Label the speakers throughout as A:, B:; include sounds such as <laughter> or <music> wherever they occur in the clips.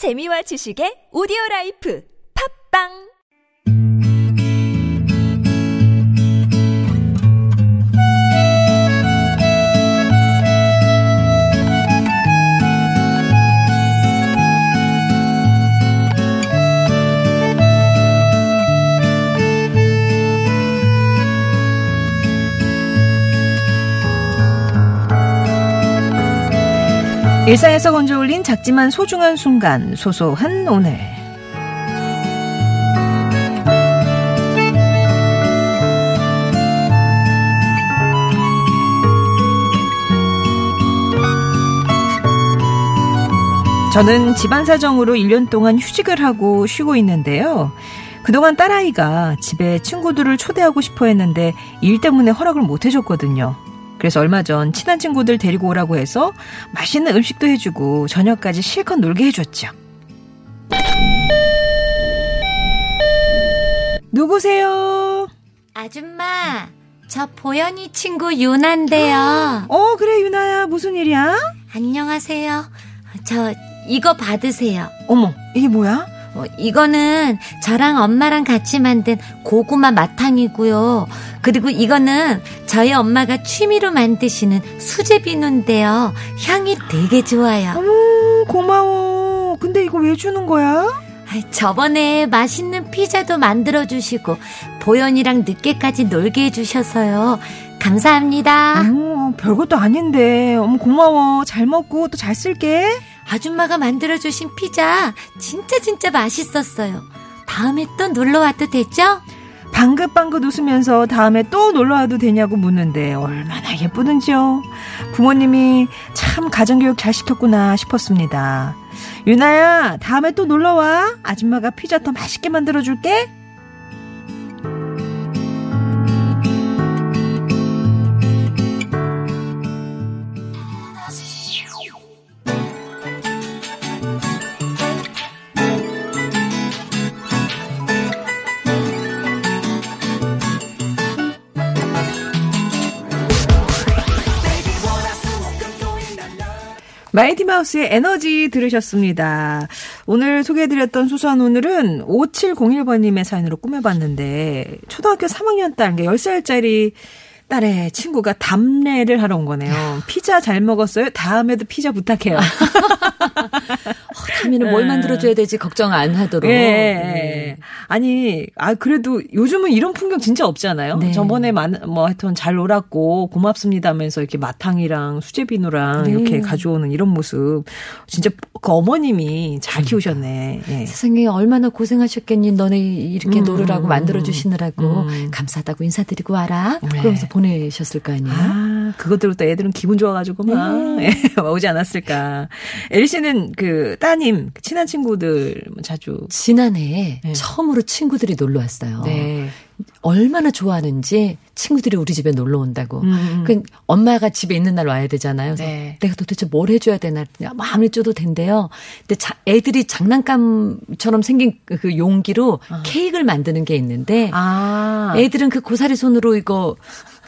A: 재미와 지식의 오디오 라이프. 팝빵
B: 일상에서 건져 올린 작지만 소중한 순간, 소소한 오늘. 저는 집안 사정으로 1년 동안 휴직을 하고 쉬고 있는데요. 그동안 딸아이가 집에 친구들을 초대하고 싶어 했는데 일 때문에 허락을 못 해줬거든요. 그래서 얼마 전 친한 친구들 데리고 오라고 해서 맛있는 음식도 해주고 저녁까지 실컷 놀게 해줬죠. 누구세요?
C: 아줌마, 저 보현이 친구 유나인데요.
B: 어, 그래, 유나야. 무슨 일이야?
C: 안녕하세요. 저 이거 받으세요.
B: 어머, 이게 뭐야?
C: 어, 이거는 저랑 엄마랑 같이 만든 고구마 마탕이고요. 그리고 이거는 저희 엄마가 취미로 만드시는 수제 비누인데요. 향이 되게 좋아요.
B: 어머, 고마워. 근데 이거 왜 주는 거야?
C: 저번에 맛있는 피자도 만들어 주시고 보현이랑 늦게까지 놀게 해주셔서요. 감사합니다.
B: 어머, 별것도 아닌데. 어머, 고마워. 잘 먹고 또 잘 쓸게.
C: 아줌마가 만들어주신 피자 진짜 진짜 맛있었어요. 다음에 또 놀러 와도 되죠?
B: 방긋방긋 웃으면서 다음에 또 놀러 와도 되냐고 묻는데 얼마나 예쁘든지요. 부모님이 참 가정교육 잘 시켰구나 싶었습니다. 유나야, 다음에 또 놀러 와. 아줌마가 피자 더 맛있게 만들어줄게. 마이티 마우스의 에너지 들으셨습니다. 오늘 소개해드렸던 소소한 오늘은 5701번님의 사연으로 꾸며봤는데, 초등학교 3학년 딸, 그러니까 10살짜리 딸의 친구가 답례를 하러 온 거네요. 피자 잘 먹었어요? 다음에도 피자 부탁해요.
D: 다음에는 뭘 만들어줘야 되지 걱정 안 하도록.
B: 예, 예. 아니, 아, 그래도 요즘은 이런 풍경 진짜 없잖아요.
D: 네.
B: 저번에 만, 뭐 하여튼 잘 놀았고 고맙습니다 하면서 이렇게 마탕이랑 수제비누랑
D: 네.
B: 이렇게 가져오는 이런 모습. 진짜 그 어머님이 잘 키우셨네. 예.
D: 세상에 얼마나 고생하셨겠니 너네 이렇게
B: 음,
D: 노르라고
B: 음,
D: 만들어주시느라고
B: 음.
D: 감사하다고 인사드리고 와라
B: 네.
D: 그러면서 보 내셨을 거 아니에요
B: 아, 그것 들을 또 애들은 기분 좋아가지고 막
D: 네.
B: 예, <laughs> 오지 않았을까. 에리 씨는 그 따님, 그 친한 친구들 뭐 자주.
D: 지난해에
B: 네.
D: 처음으로 친구들이 놀러 왔어요
B: 네.
D: 얼마나 좋아하는지 친구들이 우리 집에 놀러 온다고
B: 음.
D: 그 엄마가 집에 있는 날 와야 되잖아요 그래서
B: 네.
D: 내가 도대체 뭘 해줘야 되나 마음을 쪼도 된대요 근데 자- 애들이 장난감처럼 생긴 그- 그 용기로 케이크를 만드는 게 있는데
B: 어. 아.
D: 애들은 그 고사리 손으로 이거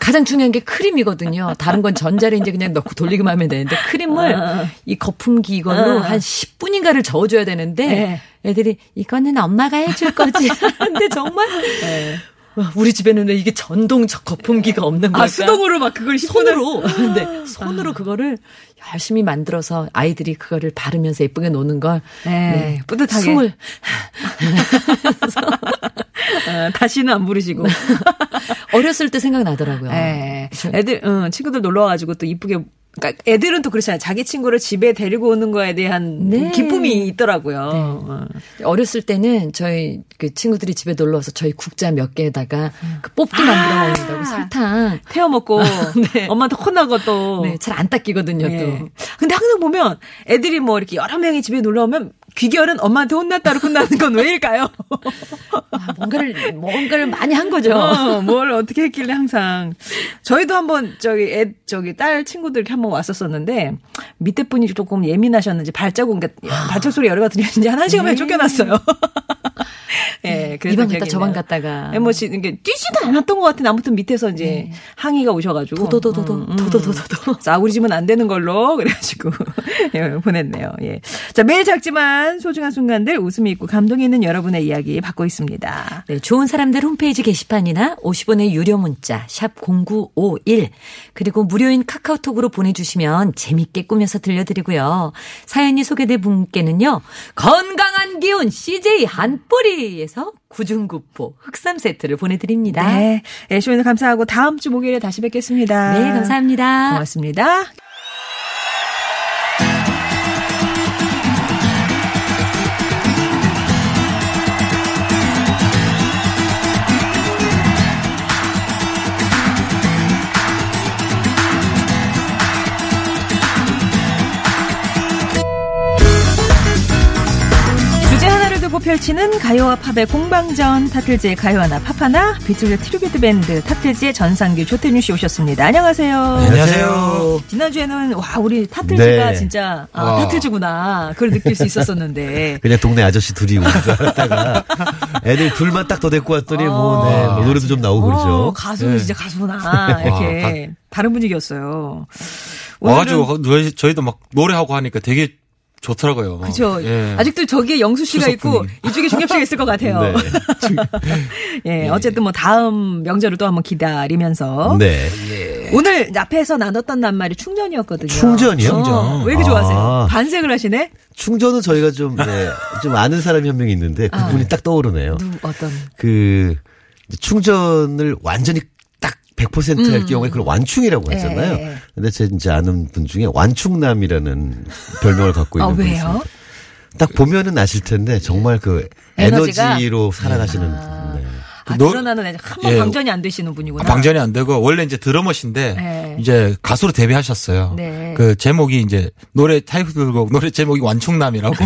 D: 가장 중요한 게 크림이거든요. 다른 건 전자레인지 그냥 넣고 돌리기만 하면 되는데 크림을
B: 아.
D: 이 거품기 이걸로
B: 아.
D: 한 10분인가를 저어줘야 되는데
B: 네.
D: 애들이 이거는 엄마가 해줄 거지. <laughs> 근데 정말
B: 네.
D: 와, 우리 집에는 왜 이게 전동 저 거품기가 없는 걸까?
B: 아, 수동으로 막 그걸
D: 손으로. 근데 <laughs> 손으로 그거를 열심히 만들어서 아이들이 그거를 바르면서 예쁘게 노는 걸
B: 네, 뿌듯하게.
D: 숨을 <laughs>
B: 어, 다시는 안 부르시고. <laughs>
D: 어렸을 때 생각나더라고요.
B: 예. 애들, 응, 친구들 놀러 와가지고 또 이쁘게. 그러니까 애들은 또 그렇잖아요. 자기 친구를 집에 데리고 오는 거에 대한
D: 네.
B: 기쁨이 있더라고요. 어.
D: 어렸을 때는 저희 그 친구들이 집에 놀러 와서 저희 국자 몇 개에다가 그 뽑기 만들어 먹는다고 설탕.
B: 태워 먹고 <laughs>
D: 네.
B: 엄마한테 혼나고 또.
D: 네, 잘안 닦이거든요,
B: 예.
D: 또.
B: 근데 항상 보면 애들이 뭐 이렇게 여러 명이 집에 놀러 오면 귀결은 엄마한테 혼났다로 끝나는 건 왜일까요? <laughs>
D: 아, 뭔가를, 뭔가를 많이 한 거죠.
B: 어, 뭘 어떻게 했길래 항상 저희도 한번 저기 애 저기 딸 친구들 이렇게 한번 왔었었는데 밑에 분이 조금 예민하셨는지 발자국 그러니까 발작 소리 여러 가 들리는지 한 1시간 만에 쫓겨났어요. 예, 그랬던
D: 이방 갔다
B: 기억이
D: 저방
B: 나요.
D: 갔다가.
B: 예, 뭐, 지- 이게 뛰지도 않았던 것 같은 아무튼 밑에서 이제 항의가 오셔가지고.
D: 도도도도도,
B: 음, 음.
D: 도도도도도.
B: 자, 우리 집은 안 되는 걸로. <laughs> 그래가지고. <laughs> 예, 보냈네요. 예. 자, 매일 작지만 소중한 순간들 웃음이 있고 감동이 있는 여러분의 이야기 받고 있습니다.
D: 네, 좋은 사람들 홈페이지 게시판이나 50원의 유료 문자 샵 0951 그리고 무료인 카카오톡으로 보내주시면 재밌게 꾸며서 들려드리고요. 사연이 소개된 분께는요. 건강한 기운 CJ 한뿌리 에서 구중구포 흑삼 세트를 보내드립니다.
B: 네. 예, 쇼는 감사하고 다음 주 목요일에 다시 뵙겠습니다.
D: 네, 감사합니다.
B: 고맙습니다. 펼치는 가요와 팝의 공방전 타틀즈의 가요하나 팝하나 비틀즈 tribute 밴드 타틀즈의 전상규 조태준 씨 오셨습니다. 안녕하세요.
E: 안녕하세요.
B: 지난주에는 와 우리 타틀즈가
E: 네.
B: 진짜 아,
E: 와.
B: 타틀즈구나 그걸 느낄 수 있었었는데 <laughs>
E: 그냥 동네 아저씨 둘이 알았다가 애들 둘만 딱 더 데리고 왔더니 뭐, 네, 뭐 노래도 좀 나오고
B: 어,
E: 그러죠.
B: 가수는
E: 네.
B: 진짜 가수구나 이렇게 다른 분위기였어요.
F: 와가지고 저희, 저희도 막 노래하고 하니까 되게 좋더라고요. 막.
B: 그죠.
F: 예.
B: 아직도 저기에 영수 씨가
F: 추석
B: 있고. 이쪽에 중엽 씨가 있을 것 같아요. <laughs>
E: 네. <laughs>
B: 예, 어쨌든 뭐 다음 명절을 또 한번 기다리면서
E: 네.
B: 오늘 이제 앞에서 나눴던 낱말이 충전이었거든요.
E: 충전이요?
B: 어,
E: 충전.
B: 왜 이렇게 좋아하세요?
E: 아.
B: 반색을 하시네?
E: 충전은 저희가 좀, 네, 좀 아는 사람이 한 명 있는데 그분이 딱 떠오르네요.
B: 누, 어떤.
E: 그 충전을 완전히 딱 100%할 경우에 그걸 완충이라고
B: 예,
E: 하잖아요.
B: 예.
E: 근데 제 이제 아는 분 중에 완충남이라는 별명을 갖고
B: 아,
E: 있는 분이
B: 왜요?
E: 있습니다. 딱 보면은 아실 텐데 정말 그
B: 에너지가?
E: 에너지로 살아가시는 네.
B: 아,
F: 노-
B: 드러나는 애들 한번
F: 예.
B: 방전이 안 되시는 분이구나.
F: 아, 방전이 안 되고 원래 이제 드러머신데
B: 네.
F: 이제 가수로 데뷔하셨어요.
B: 네.
F: 그 제목이 이제 노래 타이틀곡 노래 제목이 완충남이라고. <laughs>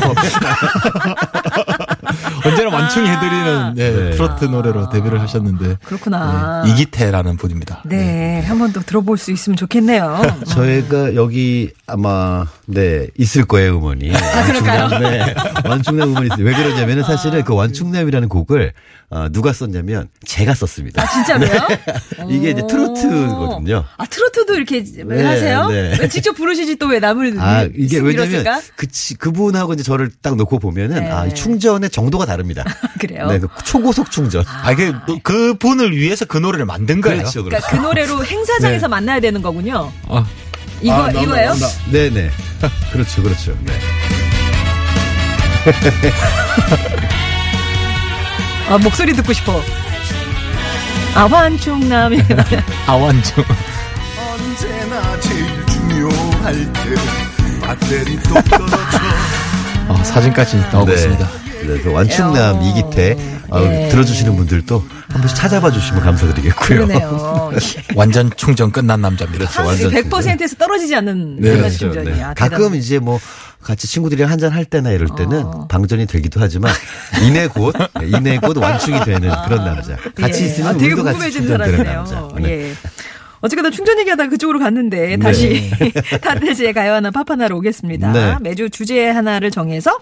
F: 언제나 완충 해드리는 네,
E: 네.
F: 트로트 노래로 데뷔를 하셨는데
B: 그렇구나.
F: 네, 이기태라는 분입니다.
B: 네, 한번더 들어볼 수 있으면 좋겠네요. <laughs>
E: 저희가 여기 아마 네 있을 거예요 음원이.
B: 아, 그럴까요?
E: 완충남, 네. <laughs> 완충남 음원이 있어요. 왜 그러냐면은 사실은 그 완충남이라는 곡을 어, 누가 썼냐면 제가 썼습니다.
B: 아, 진짜로요? <laughs>
E: 이게 이제
B: 오.
E: 트로트거든요.
B: 아, 트로트도 이렇게
E: 네,
B: 하세요?
E: 네.
B: 왜 직접 부르시지 또 왜 남을
E: 아
B: 밀-
E: 이게 왜냐면? 그 치- 그분하고 이제 저를 딱 놓고 보면은
B: 네.
E: 아, 이 충전의 정도가 다릅니다. <laughs>
B: 그래요?
E: 네, 그 초고속 충전.
F: 아, 그, 그 분을 위해서 그 노래를 만든 거예요.
E: 그렇죠,
B: 그러니까
E: 그렇죠.
B: 그 노래로 <laughs> 행사장에서 만나야 되는 거군요.
F: 아,
B: 이거 이거예요?
E: 네, 네. 그렇죠, 그렇죠. 네.
B: 아, 목소리 듣고 싶어. 아, 환충남이.
F: 아완충.
G: 언제나 제일 중요할 때 배터리 또 떨어져
F: 어, 사진까지 나오고 있습니다.
E: 그래서 완충남
B: 어.
E: 이기태 어,
B: 예.
E: 들어주시는 분들도 한 번씩 찾아봐 주시면 감사드리겠고요.
B: 그러네요. <laughs>
F: 완전 충전 끝난 남자입니다.
E: 그렇죠, 완전
B: 100%에서 떨어지지 않는
F: 네,
E: 그렇죠.
B: 충전이야.
E: 네. 가끔 이제 뭐 같이 친구들이랑 한잔 할 때나 이럴 때는 방전이 되기도 하지만 이내 곧 이내 곧 완충이 되는 그런 남자. 같이
B: 예.
E: 있으면
B: 아, 되게
E: 우리도 같이
B: 궁금해진
E: 충전되는
B: 사람이네요.
E: 남자. 네.
B: 예. 어쨌거나 충전 얘기하다가 그쪽으로 갔는데 다시 <laughs> 타테즈의 가요 하나 팝 하나로 오겠습니다.
E: 네.
B: 매주 주제 하나를 정해서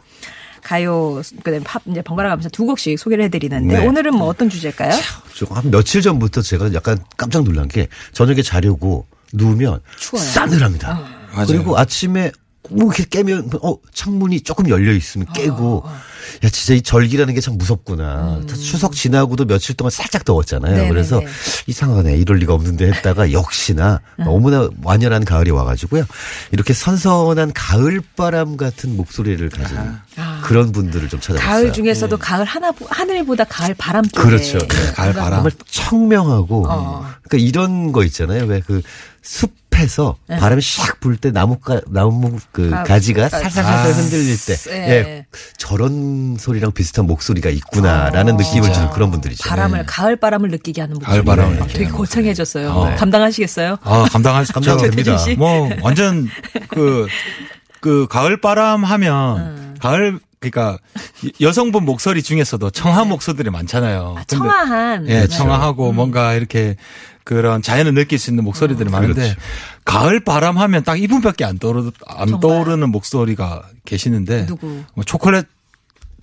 B: 가요 그다음에 팝 이제 번갈아 가면서 두 곡씩 소개를 해드리는데
E: 네.
B: 오늘은 뭐 어떤 주제일까요?
E: 좀한 며칠 전부터 제가 약간 깜짝 놀란 게 저녁에 자려고 누우면
B: 추워요.
E: 싸늘합니다.
F: 맞아요.
E: 그리고 아침에 뭐 이렇게 깨면 어 창문이 조금 열려 있으면 깨고
B: 어,
E: 야 진짜 이 절기라는 게 참 무섭구나. 추석 지나고도 며칠 동안 살짝 더웠잖아요.
B: 음. 네네네.
E: 그래서 이상하네 이럴 리가 없는데 했다가 역시나
B: 음.
E: 너무나 완연한 가을이 와가지고요. 이렇게 선선한 가을 바람 같은 목소리를 가진 그런 분들을 좀 찾아봤어요.
B: 가을 중에서도 가을 하나 하늘보다 가을 바람 쪽에
E: 그렇죠. 네,
F: 가을 바람.
E: 정말 청명하고
B: 어.
E: 그러니까 이런 거 있잖아요. 왜그 숲에서 바람이 샥 불 때 나무가 나무 그
B: 네. 가-
E: 가지가
B: 가-
E: 살살살살
F: 아.
E: 흔들릴 때
B: 예.
E: 예. 저런 소리랑 비슷한 목소리가 있구나라는 느낌을 주는 그런 분들이죠.
B: 바람을 가을 바람을 느끼게 하는 목소리.
F: 가을 바람을
B: 아,
F: 느끼게
B: 되게. 어. 감당하시겠어요?
F: 아, 감당할 수
E: 감당
F: 있죠.
E: 됩니다.
B: 씨.
F: 뭐, 완전, 그, 그, 가을 바람 하면,
B: 음.
F: 가을, 그러니까, 여성분 목소리 중에서도 청아 목소리들이 많잖아요.
B: 아, 청아한.
F: 예, 청아하고
B: 음.
F: 뭔가 이렇게 그런 자연을 느낄 수 있는 목소리들이 많은데,
E: 그렇죠.
F: 가을 바람 하면 딱 이분밖에 안 떠오르, 안
B: 정말.
F: 떠오르는 목소리가 계시는데,
B: 누구?
F: 뭐 초콜릿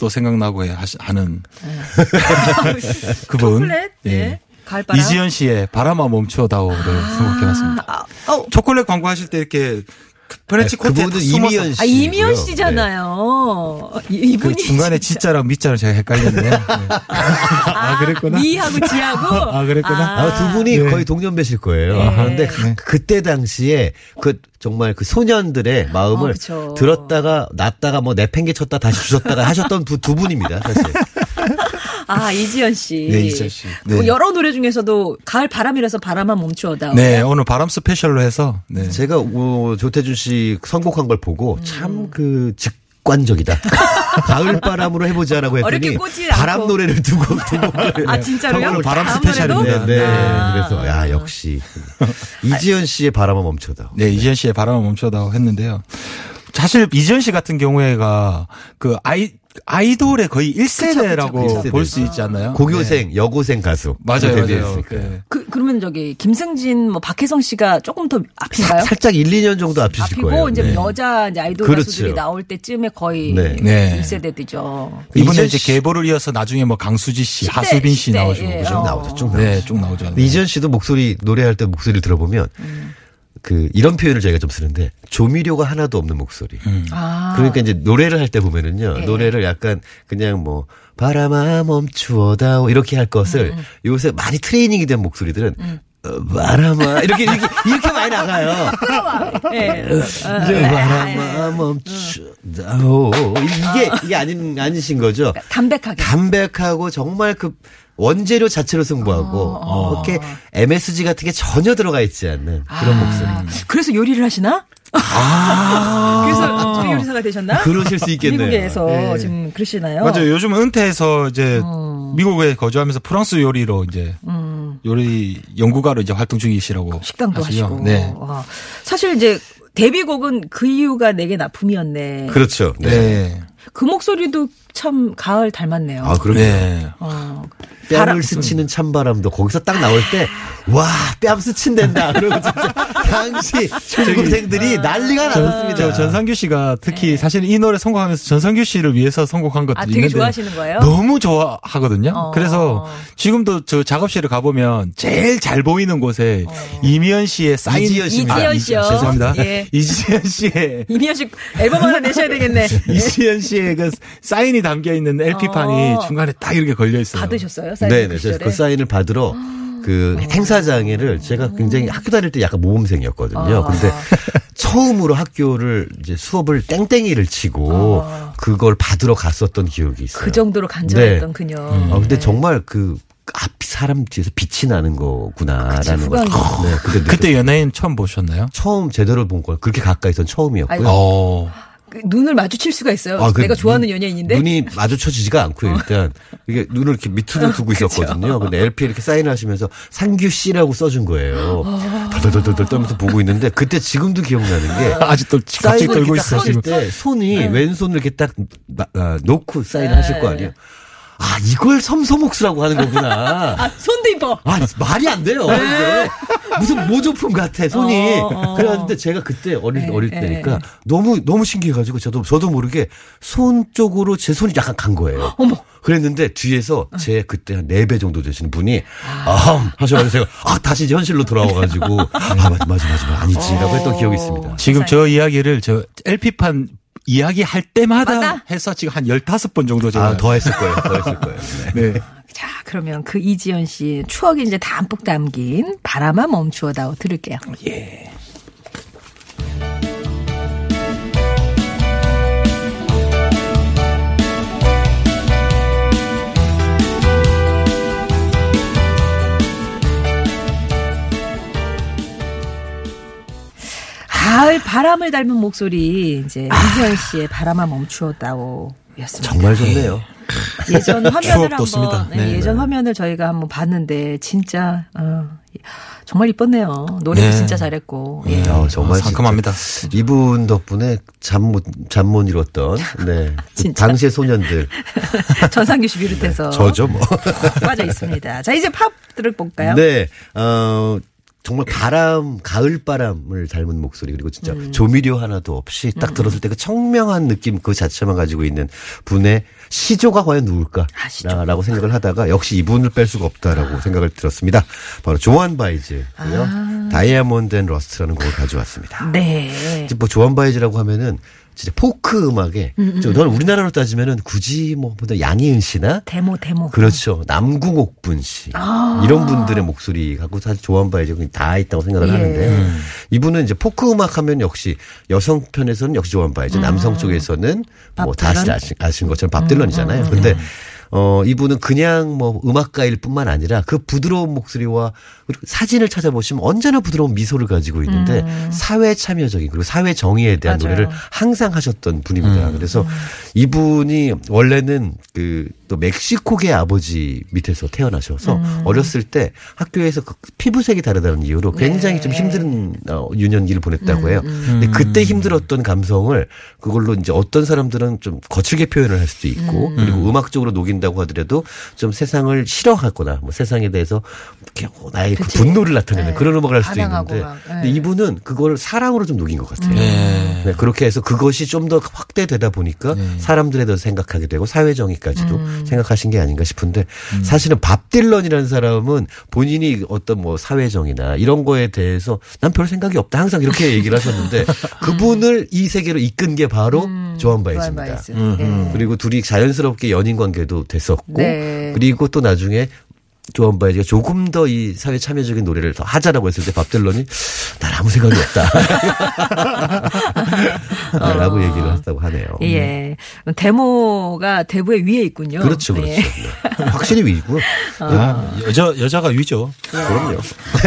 F: 초콜릿도 생각나고 하는 <laughs> 그분.
B: 초콜릿?
F: 예.
B: 네. 가을바람.
F: 이지연 씨의 바람아 멈추어다오를 선곡해놨습니다.
B: 아, 어,
F: 초콜릿 광고하실 때 이렇게
E: 네,
F: 코트에
E: 그분은 이미연 씨.
B: 아, 이미연 씨잖아요. 이-
F: 그
B: 이분이.
F: 중간에 지자랑 미자랑 제가 헷갈렸네요. 네. 아, 그랬구나.
B: 미하고 지하고.
F: 아, 그랬구나.
E: 아마 두 분이
F: 네.
E: 거의 동년배실 거예요.
B: 네.
E: 그런데 가- 그때 당시에 그 정말 그 소년들의 마음을
B: 어, 그쵸.
E: 들었다가 놨다가 뭐 내팽개쳤다 다시 주셨다가 하셨던 두, 두 분입니다, 사실.
B: 아, 이지연 씨.
F: 네, 이지연 씨. 네.
B: 뭐 여러 노래 중에서도 가을 바람이라서 바람아 멈추어다오.
F: 네, 오늘 바람 special로 해서 네.
E: 제가 어, 조태준 씨 선곡한 걸 보고
B: 음.
E: 참 그 직관적이다. <laughs> 가을 바람으로 해보자라고 했더니. 바람 노래를 두고 두 곡을
B: 아, 진짜로요?
F: 오늘 바람 special입니다.
E: 네, 네.
B: 아.
E: 그래서 야 역시 <laughs> 이지연 씨의 바람아 멈춰다.
F: 네, 이지연 씨의 바람을 멈춰다고 했는데요. 사실 이지연 씨 같은 경우에가 그 아이 아이돌의 거의 1세대라고
E: 그쵸, 그쵸.
F: 볼수 있지 않나요?
E: 고교생, 여고생 가수.
F: 네. 맞아요, 맞아요. 네.
B: 그, 그러면 저기, 김승진, 뭐, 박혜성 씨가 조금 더 앞인가요?
E: 살짝 1, 2년 정도 앞이실
B: 앞이고,
E: 거예요.
B: 이제
F: 네.
B: 여자 이제 아이돌
E: 그렇죠.
B: 가수들이 나올 때쯤에 거의
E: 네.
F: 네.
B: 1세대들이죠.
F: 이분은
E: 이지연
F: 이제
E: 씨-
F: 계보를 이어서 나중에 뭐 강수지 씨,
B: 10대,
F: 하수빈 씨
B: 10대,
F: 나오시고
B: 예,
F: 그죠?
B: 어.
E: 나오죠, 쭉
F: 네, 쭉 나오죠.
E: 이지연 씨도 목소리 노래할 때 목소리를 들어보면 그 이런 표현을 저희가 좀 쓰는데 조미료가 하나도 없는 목소리.
B: 아.
E: 그러니까 이제 노래를 할 때 보면은요
B: 예.
E: 노래를 약간 그냥 뭐 바람아 멈추어다오 이렇게 할 것을
B: 음,
E: 요새 많이 트레이닝이 된 목소리들은 어, 바람아 이렇게 이렇게 이렇게 많이 나가요.
B: 예.
E: 이제 바람아 멈추다오 이게 이게 아닌 아니신 거죠.
B: 담백하게.
E: 담백하고 정말 그 원재료 자체로 승부하고
B: 어,
E: 이렇게 MSG 같은 게 전혀 들어가 있지 않는 그런 목소리.
B: 그래서 요리를 하시나? <laughs> 그래서 저희 요리사가 되셨나?
E: 아. 그러실 수 있겠네요.
B: 미국에서
F: 네.
B: 지금 그러시나요?
F: 맞아요. 요즘 은퇴해서 이제
B: 어.
F: 미국에 거주하면서 프랑스 요리로 이제 요리 연구가로 이제 활동 중이시라고
B: 음. 식당도
F: 하시죠.
B: 하시고.
F: 네.
B: 와. 사실 이제 데뷔곡은 그 이유가 내게 납품이었네. 그,
E: 그렇죠. 네.
F: 네.
B: 목소리도 참 가을 닮았네요.
E: 아, 그럼요.
F: 네.
B: 어.
E: 뺨을 스치는 찬바람도 거기서 딱 나올 때, 와, 뺨 스친댄다. <laughs> 그러고 진짜, 당시 중고생들이 난리가 났었습니다.
F: 저 전상규 씨가 특히 사실 이 노래 선곡하면서 전상규 씨를 위해서 선곡한 것도
B: 네. 아, 되게
F: 있는데
B: 좋아하시는 거예요?
F: 너무 좋아하거든요.
B: 어.
F: 그래서 지금도 저 작업실에 가보면 제일 잘 보이는 곳에 이미연 씨의 사인
E: 이지연 씨입니다.
B: 이지연
F: 이-
B: 씨요.
F: 죄송합니다.
B: 예. <laughs>
F: 이지연 씨의
B: 이미연 씨 앨범 하나 내셔야 되겠네. <laughs>
F: 이지연 씨의 그 사인이 담겨 있는 LP판이
B: 어.
F: 중간에 딱 이렇게 걸려 있어요.
B: 받으셨어요? 사인
E: 네네.
B: 그?
E: 그 사인을 받으러 그 행사장에를 제가 굉장히 학교 다닐 때 약간 모범생이었거든요.
B: 아.
E: 근데 처음으로 학교를 이제 수업을 땡땡이를 치고 그걸 받으러 갔었던 기억이 있어요.
B: 그 정도로 간절했던
E: 네.
B: 그녀.
E: 아, 근데
B: 네.
E: 정말 그 앞 사람 뒤에서 빛이 나는 거구나라는 걸. 네, 그때,
F: 그때 연예인 처음 보셨나요?
E: 처음 제대로 본건 그렇게 가까이선 처음이었고요.
B: 아이고.
F: 어.
B: 그 눈을 마주칠 수가 있어요.
E: 아, 그
B: 내가 좋아하는
E: 눈-
B: 연예인인데.
E: 눈이 마주쳐지지가 않고요. 일단 <laughs> 이게 눈을 이렇게 밑으로 두고 있었거든요. 근데 LP 이렇게 사인을 하시면서 상규 씨라고 써준 거예요. 덜덜덜덜 떨면서 보고 있는데 그때 지금도 기억나는 게 <laughs>
F: 아직도 갑자기 떨고 있어 지금.
E: 때 손이
B: 네.
E: 왼손을 이렇게 딱 마- 아, 놓고 사인을 하실 거 아니에요. 아 이걸 섬섬옥수라고 하는 거구나. <laughs>
B: 아, 손도 이뻐.
E: 아, 말이 안 돼요. 이게. 무슨 모조품 같아, 손이.
B: 네. 어, 어.
E: 그래가지고 제가 그때 어릴,
B: 네,
E: 어릴
B: 네.
E: 때니까 너무, 너무 신기해가지고 저도, 저도 모르게 손 쪽으로 제 손이 약간 간 거예요.
B: 어머.
E: 그랬는데 뒤에서 제 그때 한 4배 정도 되시는 분이, 아, 하셔가지고 제가, 아, 다시 현실로 돌아와가지고, <laughs> 아, 맞아, 맞아, 맞아, 맞아. 아니지라고 했던 기억이 있습니다.
F: 지금 저 이야기를 저 LP판 이야기 할 때마다
B: 맞아?
F: 해서 지금 한 15번 정도 제가
E: 아, 더 했을 거예요. 더 했을 거예요. 네.
F: 네. <laughs>
B: 자, 그러면 그 이지연 씨 추억이 이제 담뿍 담긴 바람아 멈추어다오 들을게요. 가을 바람을 닮은 목소리 이제 이지연 씨의 바람아 멈추어다오 였습니다.
E: 정말 좋네요.
B: 예전 화면을 한번. 네,
F: 네.
B: 예전 화면을 저희가 한번 봤는데 진짜 어, 정말 이뻤네요. 노래도
F: 네.
B: 진짜 잘했고. 예.
E: 아, 정말
F: 아, 상큼합니다.
E: 진짜 이분 덕분에 잠 못, 잠 못 이뤘던, 네. <laughs>
B: 진짜.
E: 당시의 소년들. <laughs>
B: 전상규 씨 비롯해서
E: 저죠, 뭐. <laughs>
B: 빠져 있습니다. 자 이제 팝 들어볼까요?
E: 네, 어, 정말 바람, 가을 바람을 닮은 목소리 그리고 진짜
B: 음.
E: 조미료 하나도 없이 딱 들었을 때 그 청명한 느낌 그 자체만 가지고 있는 분의 시조가 과연 누굴까?
B: 아.
E: 라고 생각을 하다가 역시 이분을 뺄 수가 없다라고 생각을 들었습니다. 바로 조안 바에즈고요.
B: 아.
E: Diamonds and Rust라는 곡을 가져왔습니다.
B: 네.
E: 뭐 조안 바에즈라고 하면은 진짜 포크 음악에 좀 너는 우리나라로 따지면은 굳이 뭐 보다 양희은 씨나
B: 대모 대모.
E: 그렇죠. 남궁옥분 씨. 이런 분들의 목소리 갖고 사실 조안 바에즈 다 있다고 생각을
B: 예.
E: 하는데 이분은 이제 포크 음악 하면 역시 여성 편에서는 역시 조안 바에즈, 남성 쪽에서는 뭐
B: 밥
E: 다시? 아신, 아신 것처럼 밥 딜런이잖아요. 근데 어, 이분은 그냥 뭐 음악가일 뿐만 아니라 그 부드러운 목소리와 그리고 사진을 찾아보시면 언제나 부드러운 미소를 가지고 있는데 사회 참여적인 그리고 사회 정의에 대한
B: 음. 맞아요.
E: 노래를 항상 하셨던 분입니다.
F: 음.
E: 그래서 이분이 원래는 그 또 멕시코계 아버지 밑에서 태어나셔서
B: 음.
E: 어렸을 때 학교에서 그 피부색이 다르다는 이유로 굉장히
B: 네.
E: 좀 힘든 어, 유년기를 보냈다고 해요.
B: 음,
E: 근데 그때 힘들었던 감성을 그걸로 이제 어떤 사람들은 좀 거칠게 표현을 할 수도 있고
B: 음.
E: 그리고 음악적으로 녹인다고 하더라도 좀 세상을 싫어하거나 뭐 세상에 대해서 이렇게 어, 나의 그. 분노를 나타내는
B: 네.
E: 그런 음악을 할 수도 있는데
B: 막, 네.
E: 근데 이분은 그걸 사랑으로 좀 녹인 것 같아요.
F: 네.
E: 네, 그렇게 해서 그것이 좀 더 확대되다 보니까 사람들에 대해서 생각하게 되고 사회 정의까지도
B: 음.
E: 생각하신 게 아닌가 싶은데 사실은 밥 딜런이라는 사람은 본인이 어떤 뭐 사회 정의나 이런 거에 대해서 난 별 생각이 없다 항상 이렇게 얘기를 하셨는데 <laughs> 그분을 이 세계로 이끈 게 바로 조안 바에즈입니다.
B: 바에즈. 네.
E: 그리고 둘이 자연스럽게 연인 관계도 됐었고
B: 네.
E: 그리고 또 나중에 조안 바에즈가 조금 더 이 사회 참여적인 노래를 더 하자라고 했을 때 밥 딜런이 난 아무 생각이 없다. <laughs> 아, 라고 얘기를 했다고 하네요.
B: 예. 대모가 대부의 위에 있군요.
E: 그렇죠, 그렇죠.
B: 예.
E: 네. 확실히 위고요.
F: 아, 여자 여자가 위죠.
E: 그럼요.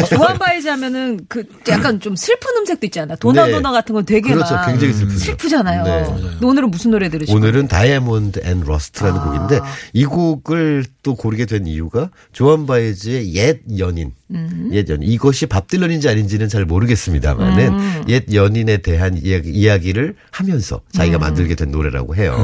B: 조안 바에즈 하면은 그 약간 좀 슬픈 음색도 있잖아. 도나
E: 네.
B: 도나 같은 건 되게
E: 그렇죠.
B: 막
E: 굉장히 슬프죠.
B: 슬프잖아요.
E: 네.
B: 오늘은 무슨 노래 거예요?
E: 오늘은 Diamonds and Rust라는
B: 아.
E: 곡인데 이 곡을 또 고르게 된 이유가 조안 바에즈의 옛 연인,
B: 음.
E: 옛 연인 이것이 밥 딜런인지 아닌지는 잘 모르겠습니다만은
B: 음.
E: 옛 연인에 대한 이야기, 이야기를 하면서 자기가
B: 음.
E: 만들게 된 노래라고 해요.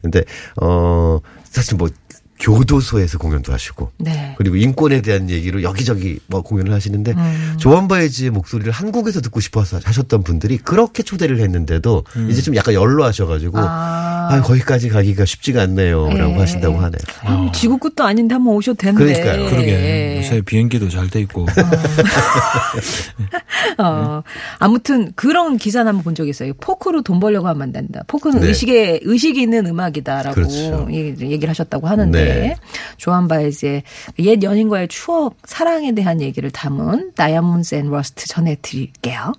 E: 근데 어 사실 뭐 교도소에서 공연도 하시고
B: 네.
E: 그리고 인권에 대한 얘기로 여기저기 뭐 공연을 하시는데
B: 음.
E: 조한 바이지의 목소리를 한국에서 듣고 싶어서 하셨던 분들이 그렇게 초대를 했는데도 이제 좀 약간 연로하셔가지고
B: 아.
E: 아, 거기까지 가기가 쉽지가 않네요라고
B: 예.
E: 하신다고 하네요.
B: 음, 지구 끝도 아닌데 한번 오셔도 되는데.
E: 그러니까요.
F: 그러게
B: 예.
F: 요새 비행기도 잘 돼 있고.
B: 어, <laughs> 아무튼 그런 기사는 한번 본 적이 있어요. 포크로 돈 벌려고 하면 안 된다. 포크는
E: 네.
B: 의식에 의식이 있는 음악이다라고
E: 그렇죠.
B: 얘기- 얘기를 하셨다고 하는데
E: 네.
B: 조한 바이즈의 옛 연인과의 추억, 사랑에 대한 얘기를 담은 다이아몬드 앤 러스트 전해드릴게요.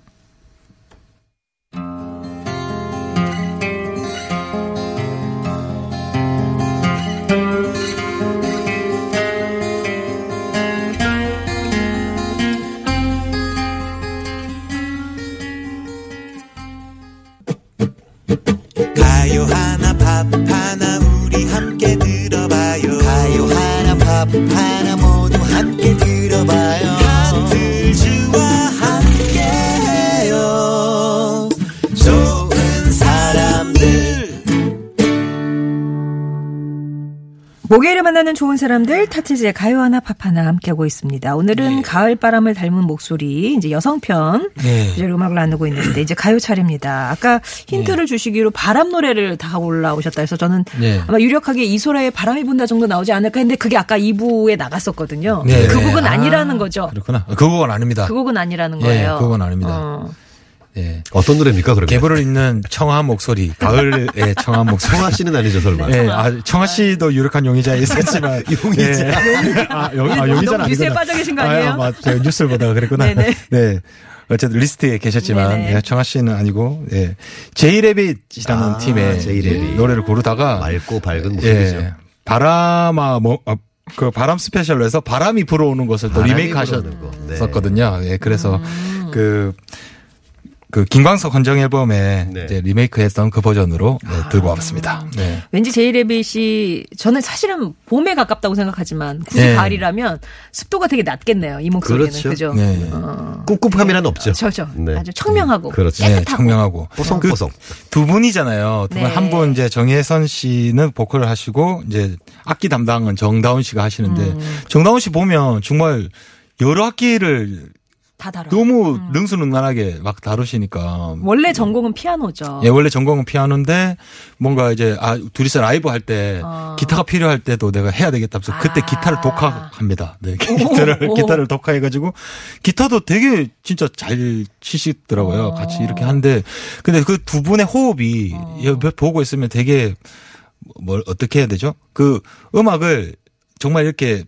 B: 목요일에 만나는 좋은 사람들 타틀즈의 가요 하나 팝 하나 함께하고 있습니다. 오늘은 가을 바람을 닮은 목소리 이제 여성편
F: 네.
B: 이제 음악을 나누고 있는데 이제 가요 차례입니다. 아까 힌트를 주시기로 바람 노래를 다 올라오셨다 해서 저는
F: 네.
B: 아마 유력하게 이소라의 바람이 분다 정도 나오지 않을까 했는데 그게 아까 2부에 나갔었거든요.
F: 네.
B: 그
F: 네.
B: 곡은
F: 아.
B: 아니라는 거죠.
F: 그렇구나. 그 곡은 아닙니다.
B: 그 곡은 아니라는
F: 예,
B: 거예요.
F: 그 곡은 아닙니다.
B: 어.
F: 예.
E: 어떤 노래입니까 그러면?
F: 개불을 잇는 청아한 목소리, 가을의 <laughs> 청아한 목소리.
E: 청아 씨는 아니죠 설마?
F: 예, 아, 청아 씨도 유력한 용의자에 있었지만. <laughs> 용의자. 아, 용, 아, 용의자는
B: 너무 뉴스에. 빠져 계신 거 아니에요?
F: 아, 맞, 제가 뉴스를 보다가 그랬구나.
B: 네네.
F: 네. 어쨌든 리스트에 계셨지만,
B: 네네.
F: 예, 청아 씨는 아니고, 예. 제이레빗이라는
E: 아,
F: 팀의
E: 제이레빗.
F: 노래를 고르다가,
E: 맑고 밝은 목소리죠.
F: 예. 바람아, 뭐, 어, 그 바람 special로 해서 바람이 불어오는 곳을 또
E: 바람이
F: 리메이크
E: 불어오는 곳. 네.
F: 하셨었거든요. 예, 그래서
B: 음.
F: 그, 그 김광석 헌정 앨범에
E: 네.
F: 이제 리메이크 했던 그 버전으로 네, 들고 와봤습니다. 네.
B: 왠지 제이레빗이 저는 사실은 봄에 가깝다고 생각하지만 굳이
F: 네.
B: 가을이라면 습도가 되게 낮겠네요. 이 목소리는
E: 그렇죠.
B: 그죠?
F: 네.
B: 어.
E: 꿉꿉함이라는 없죠.
B: 저죠.
E: 네.
B: 아주 청명하고
E: 그렇죠.
F: 네,
B: 깨끗하고.
F: 청명하고.
E: 뽀송뽀송.
F: 두 분이잖아요. 두 분.
B: 네.
F: 한분 이제 정혜선 씨는 보컬을 하시고 이제 악기 담당은 정다운 씨가 하시는데
B: 음.
F: 정다운 씨 보면 정말 여러 악기를
B: 다 다뤄.
F: 너무 능수능란하게 막 다루시니까.
B: 원래 전공은 피아노죠.
F: 예, 원래 전공은 피아노인데 뭔가 이제 아 둘이서 라이브 할때
B: 어.
F: 기타가 필요할 때도 내가 해야 되겠다면서 그때
B: 아.
F: 기타를 독학합니다. 네, 기타를
B: 오.
F: 기타를 독학해가지고 기타도 되게 진짜 잘 치시더라고요.
B: 어.
F: 같이 이렇게 하는데 근데 그 두 분의 호흡이 옆에 보고 있으면 되게 뭘 어떻게 해야 되죠? 그 음악을 정말 이렇게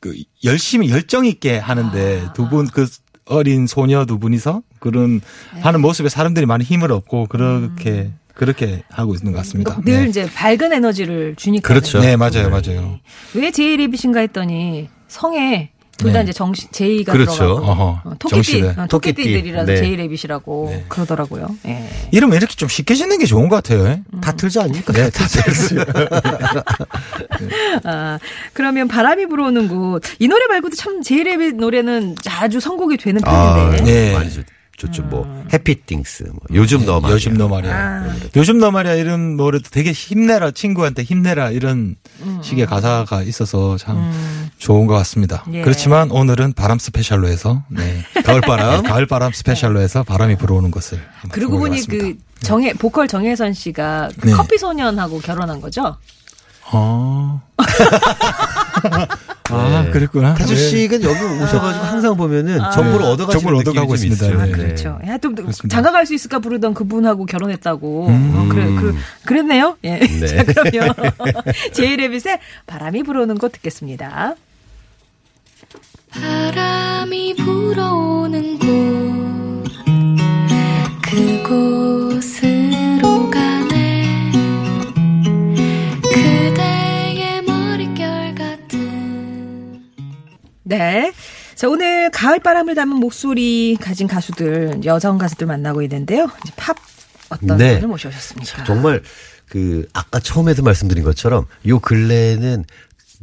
F: 그 열심히 열정 있게 하는데
B: 아.
F: 두분 그 어린 소녀 두 분이서 그런
B: 네.
F: 하는 모습에 사람들이 많이 힘을 얻고 그렇게 그렇게 하고 있는 것 같습니다.
B: 음. 늘
F: 네.
B: 이제 밝은 에너지를 주니까.
E: 그렇죠.
F: 네, 맞아요, 맞아요.
B: 왜 제이레빗인가 했더니 성에 둘다
F: 네.
B: 이제 정 제이가
E: 그렇죠.
B: 들어가고.
F: 어,
B: 토끼띠. 어,
E: 토끼띠.
B: 토끼띠들이라서
E: 네.
B: 제이 레빗이라고
F: 네.
B: 그러더라고요. 예.
F: 이러면 이렇게 좀 쉽게 짓는 게 좋은 것 같아요. 예?
E: 다 틀지 아닙니까?
F: 네, 다 틀지. <laughs>
B: 아, 그러면 바람이 불어오는 곳. 이 노래 말고도 참 제이레빗 노래는 자주 선곡이 되는
E: 아,
B: 편인데.
F: 네.
E: 많이 좋, 좋죠. 뭐 Happy Things, 뭐 요즘 너 말이야.
F: 요즘 너 말이야.
B: 아.
F: 요즘 너 말이야 이런 노래도 되게 힘내라 친구한테 힘내라 이런 식의 가사가 있어서 참 좋은 것 같습니다.
B: 예.
F: 그렇지만 오늘은 바람 special로 해서 네.
E: 가을바람.
F: 네, 가을바람 special로 해서 바람이 불어오는 곳을 한번
B: 그러고 보니. 그 정혜 보컬 정혜선 씨가 그
F: 네.
B: 커피 소년하고 결혼한 거죠?
F: 어. <laughs> 아, 그랬구나.
E: 타주
F: 네.
E: 씨가 여기 오셔가지고 항상 보면은 정보를 얻어가시는
F: 정보를 얻어가고
E: 좀
F: 있습니다.
E: 있어요.
F: 네.
B: 그렇죠. 야, 또. 장가 갈 수 있을까 부르던 그분하고 결혼했다고. 어, 그래, 그, 그랬네요. 예.
E: 네. <laughs>
B: 자, 그러면 <laughs> 제이레빗의 바람이 불어오는 곳 듣겠습니다.
H: 바람이 불어오는 곳 그곳으로 가네 그대의 머릿결 같은
B: 네. 자, 오늘 가을 바람을 담은 목소리 가진 가수들, 여성 가수들 만나고 있는데요. 이제 팝 어떤
E: 네.
B: 분을 모셔오셨습니까?
E: 정말 그 아까 처음에도 말씀드린 것처럼 요 근래에는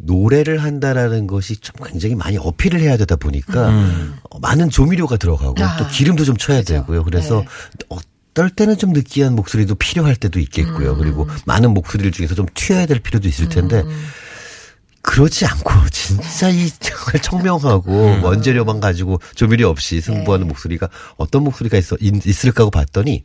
E: 노래를 한다라는 것이 좀 굉장히 많이 어필을 해야 되다 보니까 어, 많은 조미료가 들어가고
B: 아,
E: 또 기름도 좀 쳐야 되고요. 그래서 어떨 때는 좀 느끼한 목소리도 필요할 때도 있겠고요. 그리고 많은 목소리들 중에서 좀 튀어야 될 필요도 있을 텐데 그렇지 않고 진짜 이 정말 청명하고 <laughs> 원재료만 가지고 조미료 없이 승부하는 목소리가 어떤 목소리가 있어 있- 있을까 하고 봤더니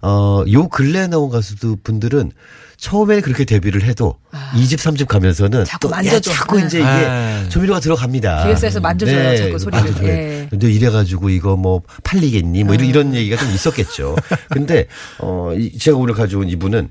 E: 어 요 근래 에 나온 가수들 분들은 처음에는 그렇게 데뷔를 해도 이 2집, 3집 가면서는
B: 자꾸
E: 또 야,
B: 만져줘.
E: 자꾸 이제 이게
F: 아.
E: 조미료가 들어갑니다.
B: 기획사에서 만져줘요, 자꾸 소리를.
E: 만져줘요.
B: 예.
E: 근데 이래가지고 이거 뭐 팔리겠니? 뭐 이런, 이런 얘기가 좀 있었겠죠. 근데 어 이- 제가 오늘 가져온 이분은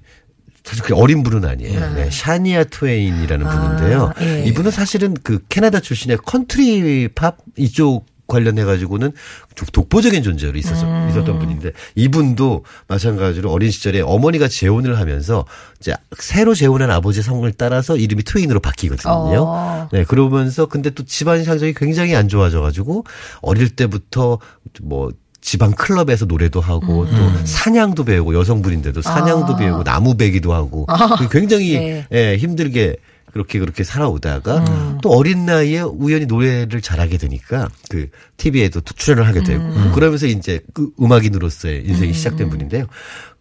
E: 사실 그 어린 분은 아니에요. 네, 샤니아 트웨인이라는 분인데요.
B: 예.
E: 이분은 사실은 그 캐나다 출신의 컨트리 팝 이쪽 관련해 가지고는 좀 독보적인 존재로 있었,
B: 음.
E: 있었던 분인데 이분도 마찬가지로 어린 시절에 어머니가 재혼을 하면서 이제 새로 재혼한 아버지 성을 따라서 이름이 트웨인으로 바뀌거든요.
B: 어.
E: 네, 그러면서 근데 또 집안 사정이 굉장히 안 좋아져 가지고 어릴 때부터 뭐 지방 클럽에서 노래도 하고
B: 음.
E: 또 사냥도 배우고 여성분인데도 사냥도 배우고 나무 베기도 하고 굉장히
B: 아. <laughs> 네.
E: 예, 힘들게 그렇게 그렇게 살아오다가
B: 음.
E: 또 어린 나이에 우연히 노래를 잘하게 되니까 그 TV에도 또 출연을 하게 되고
B: 음.
E: 그러면서 이제 그 음악인으로서의 인생이 시작된 분인데요.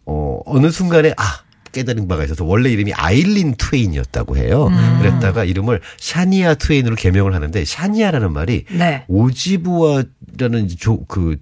E: 어 어느 순간에 아 깨달은 바가 있어서 원래 이름이 아일린 트웨인이었다고 해요.
B: 음.
E: 그랬다가 이름을 샤니아 트웨인으로 개명을 하는데 샤니아라는 말이
B: 네.
E: 오지부아라는 조 그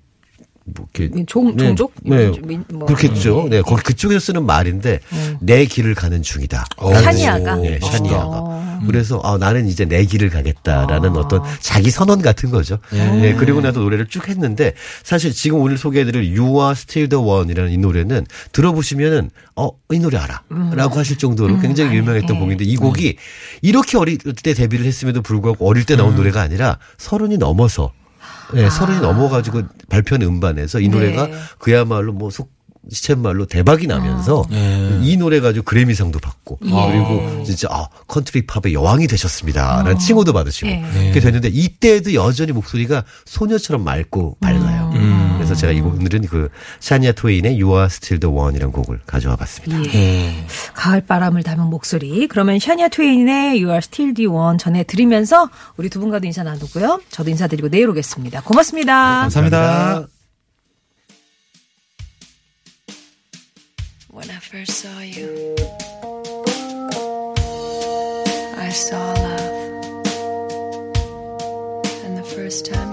E: 뭐 이렇게
B: 종,
E: 네,
B: 종족?
E: 네.
B: 민- 뭐.
E: 그렇겠죠. 네, 거기 그쪽에서 쓰는 말인데 내 길을 가는 중이다.
F: 오.
B: 샤니아가?
E: 네,
F: 멋있다.
E: 샤니아가.
B: 어.
E: 그래서 아, 나는 이제 내 길을 가겠다라는
B: 아.
E: 어떤 자기 선언 같은 거죠. 네, 그리고 나서 노래를 쭉 했는데 사실 지금 오늘 소개해드릴 You Are Still the One이라는 이 노래는 들어보시면은 어, 이 노래 알아.라고 하실 정도로 굉장히 유명했던
B: 예.
E: 곡인데 이 곡이 이렇게 어릴 때 데뷔를 했음에도 불구하고 어릴 때 나온 노래가 아니라 서른이 넘어서 네, 서른이 넘어가지고 발표한 음반에서 이 노래가
B: 네.
E: 그야말로 뭐 속, 시쳇말로 대박이 나면서
F: 네.
E: 이 노래 가지고 그래미상도 받고 그리고 진짜 아 컨트리 팝의 여왕이 되셨습니다라는 칭호도 받으시고
B: 예.
E: 그렇게 됐는데 이때도 여전히 목소리가 소녀처럼 맑고 밝아요. 그래서 제가 이 오늘은 그 샤니아 트웨인의 You Are Still the One이라는 곡을 가져와 봤습니다.
F: 예.
B: 가을 바람을 담은 목소리. 그러면 샤니아 트웨인의 You Are Still the One 전해 드리면서 우리 두 분과도 인사 나누고요. 저도 인사드리고 내일 오겠습니다. 고맙습니다.
F: 감사합니다.
H: When I first saw you, I saw love. And the first time